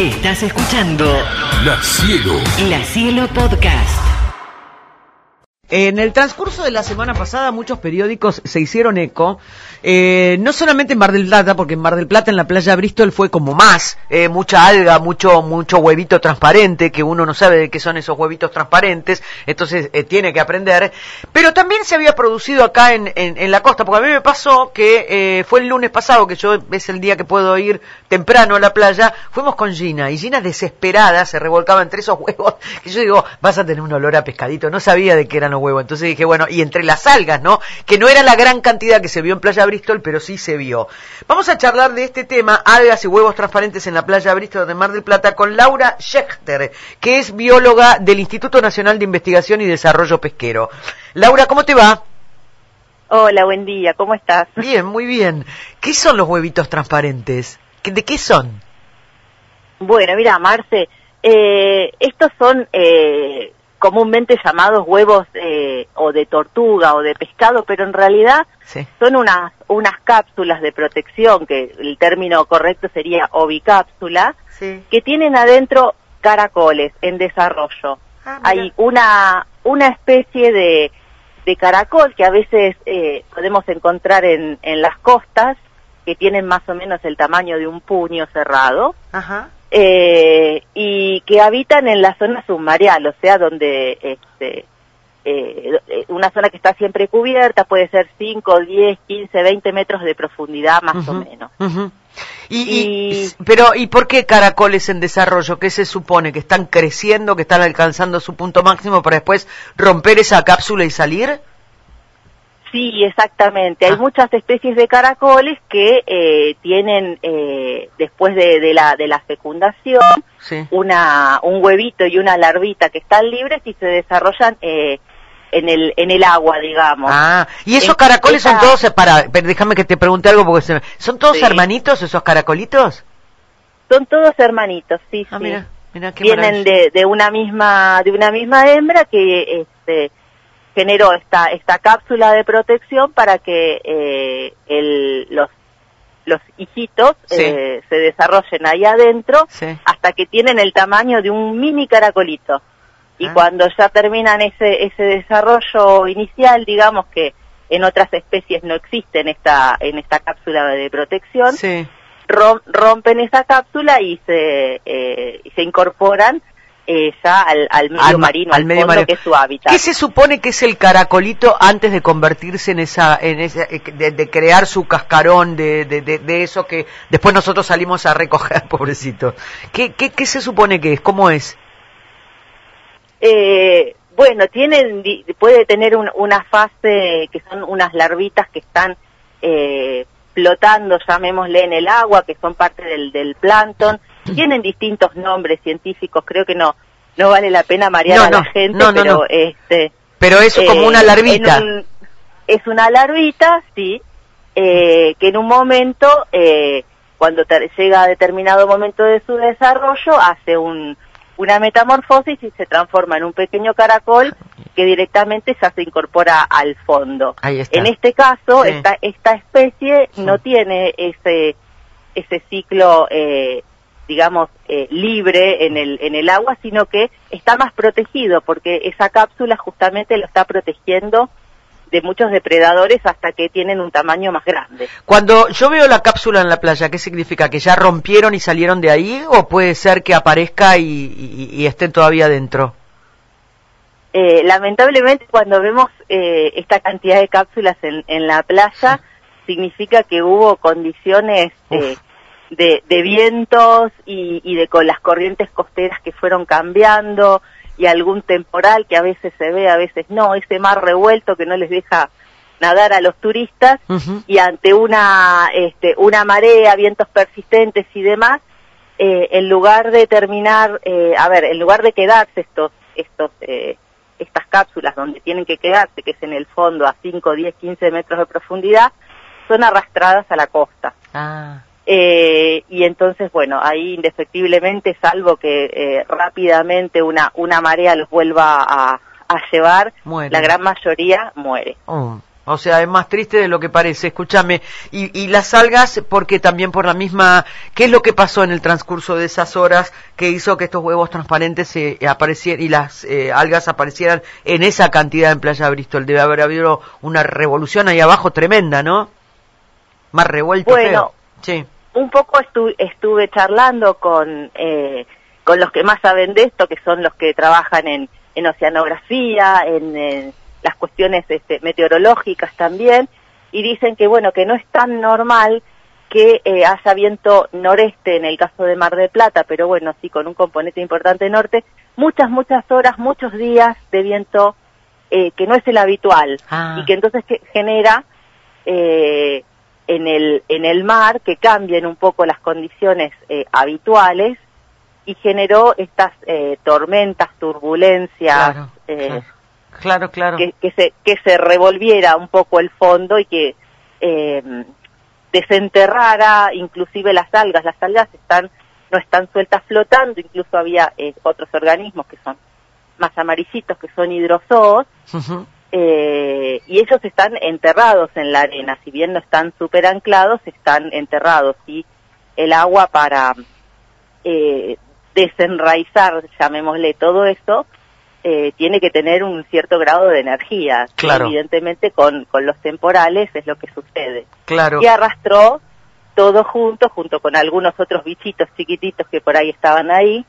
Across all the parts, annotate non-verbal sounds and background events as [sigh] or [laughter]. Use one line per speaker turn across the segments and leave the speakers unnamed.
Estás escuchando
La Cielo.
La Cielo Podcast.
En el transcurso de la semana pasada muchos periódicos se hicieron eco, eh, no solamente en Mar del Plata, porque en Mar del Plata en la playa Bristol fue como más, eh, mucha alga, mucho mucho huevito transparente, que uno no sabe de qué son esos huevitos transparentes, entonces eh, tiene que aprender, pero también se había producido acá en, en, en la costa, porque a mí me pasó que eh, fue el lunes pasado, que yo es el día que puedo ir temprano a la playa, fuimos con Gina, y Gina desesperada se revolcaba entre esos [laughs] huevos, que yo digo, vas a tener un olor a pescadito, no sabía de qué eran los huevos. Entonces dije, bueno, y entre las algas, ¿no? Que no era la gran cantidad que se vio en Playa Bristol, pero sí se vio. Vamos a charlar de este tema, algas y huevos transparentes en la Playa Bristol de Mar del Plata, con Laura Schechter, que es bióloga del Instituto Nacional de Investigación y Desarrollo Pesquero. Laura, ¿cómo te va?
Hola, buen día, ¿cómo estás?
Bien, muy bien. ¿Qué son los huevitos transparentes? ¿De qué son?
Bueno, mira, Marce, eh, estos son eh, comúnmente llamados huevos eh, o de tortuga o de pescado, pero en realidad
Sí.
son unas, unas cápsulas de protección, que el término correcto sería ovicápsula,
Sí.
que tienen adentro caracoles en desarrollo.
Ah.
Hay una, una especie de, de caracol que a veces eh, podemos encontrar en, en las costas, que tienen más o menos el tamaño de un puño cerrado,
Ajá.
eh, y que habitan en la zona submareal, o sea, donde este, eh, una zona que está siempre cubierta, puede ser 5, 10, 15, 20 metros de profundidad más o menos.
y- Y- pero ¿y por qué caracoles en desarrollo? ¿Qué se supone? ¿Que están creciendo, que están alcanzando su punto máximo para después romper esa cápsula y salir?
Sí, exactamente. Hay
Ah.
muchas especies de caracoles que eh, tienen, eh, después de, de la, de la fecundación,
Sí.
una, un huevito y una larvita que están libres y se desarrollan eh, en, el, en el agua, digamos.
Ah, y esos
En-
caracoles son todos separados. Déjame que te pregunte algo porque se me- ¿Son todos
Sí.
hermanitos esos caracolitos?
Son todos hermanitos, sí,
Ah,
sí.
mira, mira qué
Vienen de, de una misma de una misma hembra que este, generó esta esta cápsula de protección para que eh, el, los los hijitos
Sí.
eh, se desarrollen ahí adentro
Sí.
hasta que tienen el tamaño de un mini caracolito. Y
Ah.
cuando ya terminan ese ese desarrollo inicial, digamos que en otras especies no existen esta en esta cápsula de protección,
Sí.
rompen esa cápsula y se, eh, y se incorporan ya al, al medio
Al
marino,
al
al,
medio
fondo,
marino.
que es su hábitat.
¿Qué se supone que es el caracolito antes de convertirse en esa, en esa eh, de, de crear su cascarón de, de, de, de eso que después nosotros salimos a recoger, [laughs] pobrecito? ¿Qué, qué, qué se supone que es? ¿Cómo es?
Eh, bueno, tienen, puede tener un- una fase que son unas larvitas que están eh, flotando, llamémosle, en el agua, que son parte del, del plancton. Tienen distintos nombres científicos, creo que no no vale la pena marear
No,
a la
no,
gente,
no, no,
pero
no.
este
Pero es como
Eh,
una larvita.
un- es una larvita, sí, eh, que en un momento, eh, cuando llega a determinado momento de su desarrollo, hace un, una metamorfosis y se transforma en un pequeño caracol que directamente ya se incorpora al fondo.
Ahí está.
En este caso,
Sí.
esta, esta especie
Sí.
no tiene ese, ese ciclo, eh, digamos, eh, libre en el, en el agua, sino que está más protegido, porque esa cápsula justamente lo está protegiendo de muchos depredadores hasta que tienen un tamaño más grande.
Cuando yo veo la cápsula en la playa, ¿qué significa? ¿Que ya rompieron y salieron de ahí? ¿O puede ser que aparezca y, y- y estén todavía dentro?
Eh, lamentablemente cuando vemos eh, esta cantidad de cápsulas en, en la playa, significa que hubo condiciones eh, de, de vientos y, y de con las corrientes costeras que fueron cambiando y algún temporal que a veces se ve, a veces no, ese mar revuelto que no les deja nadar a los turistas y ante una este, una marea, vientos persistentes y demás, eh, en lugar de terminar, eh, a ver, en lugar de quedarse estos estos eh, estas cápsulas donde tienen que quedarse, que es en el fondo a 5, 10, 15 metros de profundidad, son arrastradas a la costa.
Ah,
Eh, y entonces, bueno, ahí indefectiblemente, salvo que eh, rápidamente una, una marea los vuelva a, a llevar,
Mueren.
la gran mayoría muere.
oh, O sea, es más triste de lo que parece. Escúchame. Y, y las algas, porque también por la misma. ¿Qué es lo que pasó en el transcurso de esas horas que hizo que estos huevos transparentes se aparecieran y las eh, algas aparecieran en esa cantidad en Playa Bristol? Debe haber habido una revolución ahí abajo tremenda, ¿no? Más revuelto.
Bueno,
feo. sí.
Un poco estu- estuve charlando con, eh, con los que más saben de esto, que son los que trabajan en, en oceanografía, en, en las cuestiones este, meteorológicas también, y dicen que bueno, que no es tan normal que eh, haya viento noreste en el caso de Mar del Plata, pero bueno, sí con un componente importante norte, muchas, muchas horas, muchos días de viento eh, que no es el habitual,
Ah.
y que entonces que genera eh, en el en el mar que cambien un poco las condiciones eh, habituales y generó estas eh, tormentas, turbulencias,
Claro,
eh,
claro, claro.
que, que se que se revolviera un poco el fondo y que eh, desenterrara inclusive las algas. Las algas están no están sueltas flotando, incluso había eh, otros organismos que son más amarillitos, que son hidrozoos,
Ujú.
Eh, y ellos están enterrados en la arena, si bien no están súper anclados, están enterrados y el agua para eh, desenraizar, llamémosle todo esto, eh, tiene que tener un cierto grado de energía.
Claro.
Evidentemente con, con los temporales es lo que sucede.
Claro.
Y arrastró todo junto, junto con algunos otros bichitos chiquititos que por ahí estaban ahí,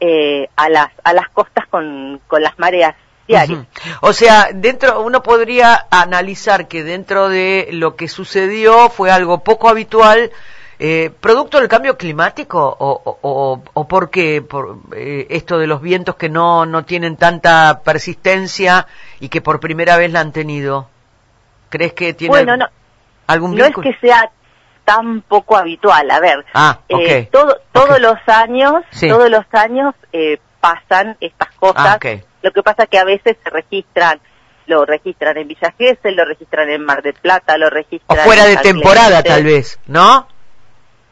eh, a las a las costas con, con las mareas
O sea, dentro uno podría analizar que dentro de lo que sucedió fue algo poco habitual, eh, producto del cambio climático o, o, o, por qué por eh, esto de los vientos que no no tienen tanta persistencia y que por primera vez la han tenido. ¿Crees que tiene
Bueno, no,
algún
no es que sea tan poco habitual. A ver,
Ah,
eh, todo, todos los años,
Sí.
todos los años eh, pasan estas cosas.
Ah.
Lo que pasa es que a veces se registran, lo registran en Villa Gesell, lo registran en Mar del Plata, lo
O
registran
fuera
en
de temporada
Clemente.
tal vez, ¿no?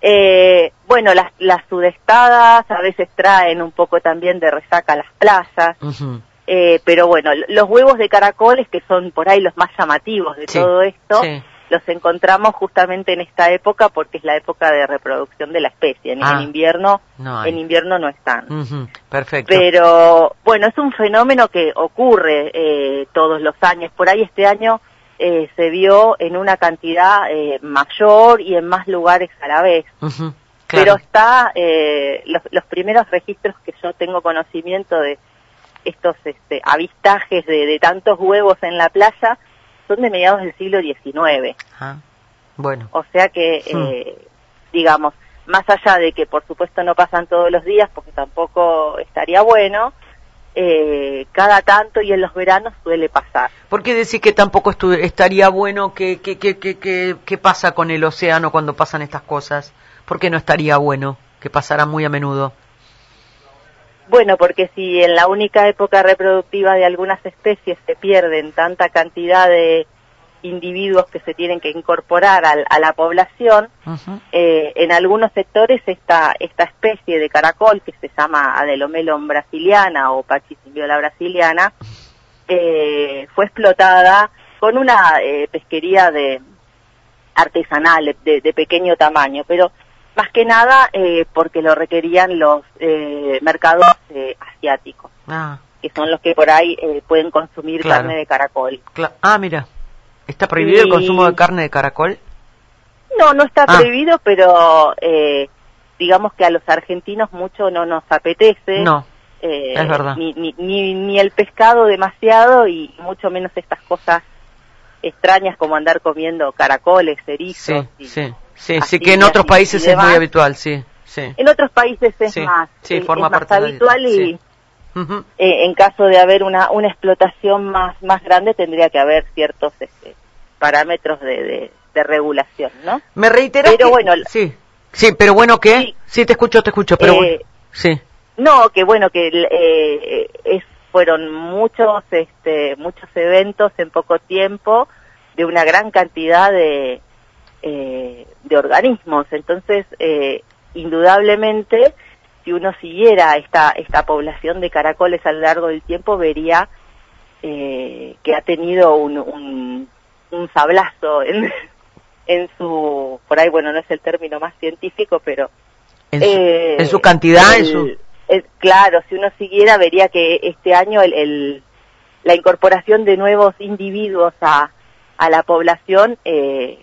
Eh, bueno, las, las sudestadas a veces traen un poco también de resaca a las playas.
Ujú.
Eh, pero bueno, los huevos de caracoles, que son por ahí los más llamativos de
Sí,
todo esto,
sí.
Los encontramos justamente en esta época porque es la época de reproducción de la especie. En,
Ah,
en invierno,
no
en invierno no están.
Perfecto.
Pero bueno, es un fenómeno que ocurre eh, todos los años. Por ahí este año eh, se vio en una cantidad eh, mayor y en más lugares a la vez. Pero
claro.
está eh, los, los primeros registros que yo tengo conocimiento de estos este, avistajes de, de tantos huevos en la playa son de mediados del siglo XIX.
Ah, bueno.
O sea que,
Hmm.
eh, digamos, más allá de que por supuesto no pasan todos los días, porque tampoco estaría bueno, eh, cada tanto y en los veranos suele pasar.
¿Por qué decir que tampoco estu- estaría bueno que, que, que, que, que- que pasa con el océano cuando pasan estas cosas? ¿Por qué no estaría bueno que pasara muy a menudo?
Bueno, porque si en la única época reproductiva de algunas especies se pierden tanta cantidad de individuos que se tienen que incorporar al- a, la población, eh, en algunos sectores esta, esta especie de caracol que se llama Adelomelon brasiliana o Pachisimbiola brasiliana, eh, fue explotada con una eh, pesquería de artesanal de, de pequeño tamaño, pero más que nada eh, porque lo requerían los eh, mercados eh, asiáticos,
Ah,
que son los que por ahí eh, pueden consumir
Claro.
carne de caracol.
cla- ah, mira. ¿Está prohibido el consumo de carne de caracol?
No, no está
Ah.
prohibido, pero eh, digamos que a los argentinos mucho no nos apetece.
No.
eh,
es verdad.
Ni, ni, ni, ni el pescado demasiado y mucho menos estas cosas extrañas como andar comiendo caracoles,
Sí,
erizos. y-
sí, sí,
así
sí, que en otros países es muy habitual, sí, sí.
En otros países es
Sí,
más,
sí,
es-
forma
es más
de
habitual y eh, en caso de haber una, una explotación más, más grande tendría que haber ciertos este, parámetros de, de, de regulación, ¿no?
¿Me reiteras
Pero
que-
bueno,
Sí, sí, pero bueno, ¿qué?
Sí.
Sí, te escucho, te escucho, pero
Eh,
bueno. Sí,
No, que bueno, que eh, es, fueron muchos, este, muchos eventos en poco tiempo de una gran cantidad de, eh, de organismos. Entonces, eh, indudablemente, si uno siguiera esta, esta población de caracoles a lo largo del tiempo, vería eh, que ha tenido un, un, un sablazo en, [laughs] en su, por ahí, bueno, no es el término más científico, pero...
En su,
eh,
en su cantidad, en su...
el- claro, si uno siguiera vería que este año el, el- la incorporación de nuevos individuos a, a la población eh,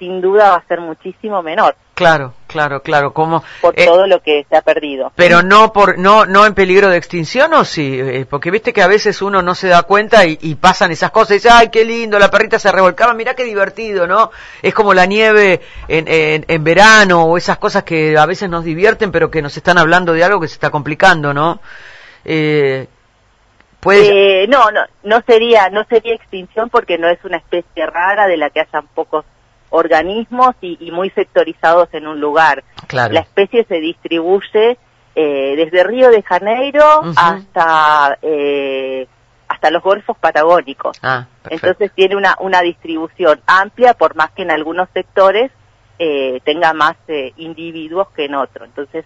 sin duda va a ser muchísimo menor
Claro, claro, claro. Como,
por
eh,
todo lo que se ha perdido.
Pero no por no no en peligro de extinción o sí, Eh, porque viste que a veces uno no se da cuenta y, y pasan esas cosas y dice, ay, qué lindo, la perrita se revolcaba, mirá qué divertido, ¿no? Es como la nieve en, en, en verano o esas cosas que a veces nos divierten pero que nos están hablando de algo que se está complicando, ¿no? Eh, puede,
Eh, no, no, no sería, no sería extinción porque no es una especie rara de la que hayan pocos organismos y, y muy sectorizados en un lugar.
claro.
La especie se distribuye eh, desde Río de Janeiro hasta eh, hasta los golfos patagónicos.
Ah.
Entonces tiene una, una distribución amplia, por más que en algunos sectores eh, tenga más eh, individuos que en otros. Entonces,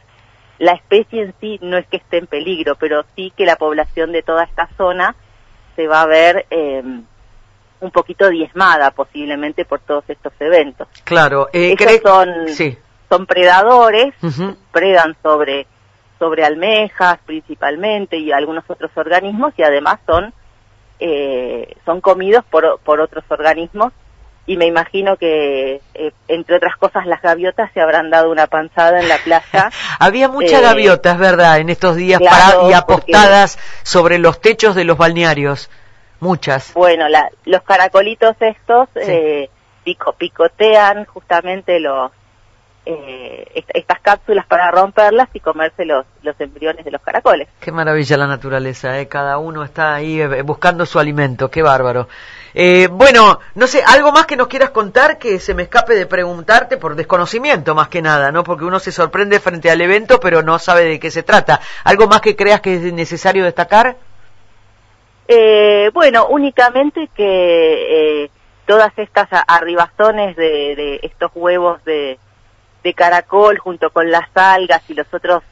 la especie en sí no es que esté en peligro, pero sí que la población de toda esta zona se va a ver eh, un poquito diezmada posiblemente por todos estos eventos.
claro, eh, cree-
son,
sí.
son predadores, predan sobre sobre almejas principalmente y algunos otros organismos y además son eh, son comidos por, por otros organismos y me imagino que eh, entre otras cosas las gaviotas se habrán dado una panzada en la playa [laughs]
Había muchas
Eh,
gaviotas, ¿verdad? En estos días
claro,
paradas y
porque-
apostadas sobre los techos de los balnearios. Muchas.
bueno la, los caracolitos estos
Sí.
eh, pico, picotean justamente los eh, est- estas cápsulas para romperlas y comerse los, los embriones de los caracoles
Qué maravilla la naturaleza, ¿eh? Cada uno está ahí eh, buscando su alimento, qué bárbaro. Eh, bueno, no sé, algo más que nos quieras contar que se me escape de preguntarte por desconocimiento más que nada, ¿no? Porque uno se sorprende frente al evento pero no sabe de qué se trata. ¿Algo más que creas que es necesario destacar?
Eh, bueno, únicamente que eh, todas estas arribazones de, de estos huevos de, de caracol junto con las algas y los otros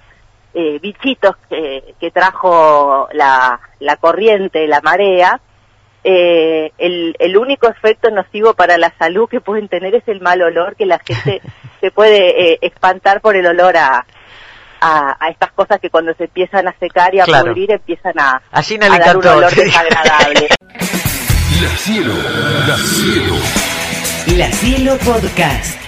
eh, bichitos que, que trajo la, la corriente, la marea, eh, el, el único efecto nocivo para la salud que pueden tener es el mal olor que la gente [laughs] se puede eh, espantar por el olor a, a, a estas cosas que cuando se empiezan a secar y a
Claro.
pudrir empiezan a,
A
dar un olor desagradable. [laughs]
La cielo, la cielo.
La Cielo Podcast.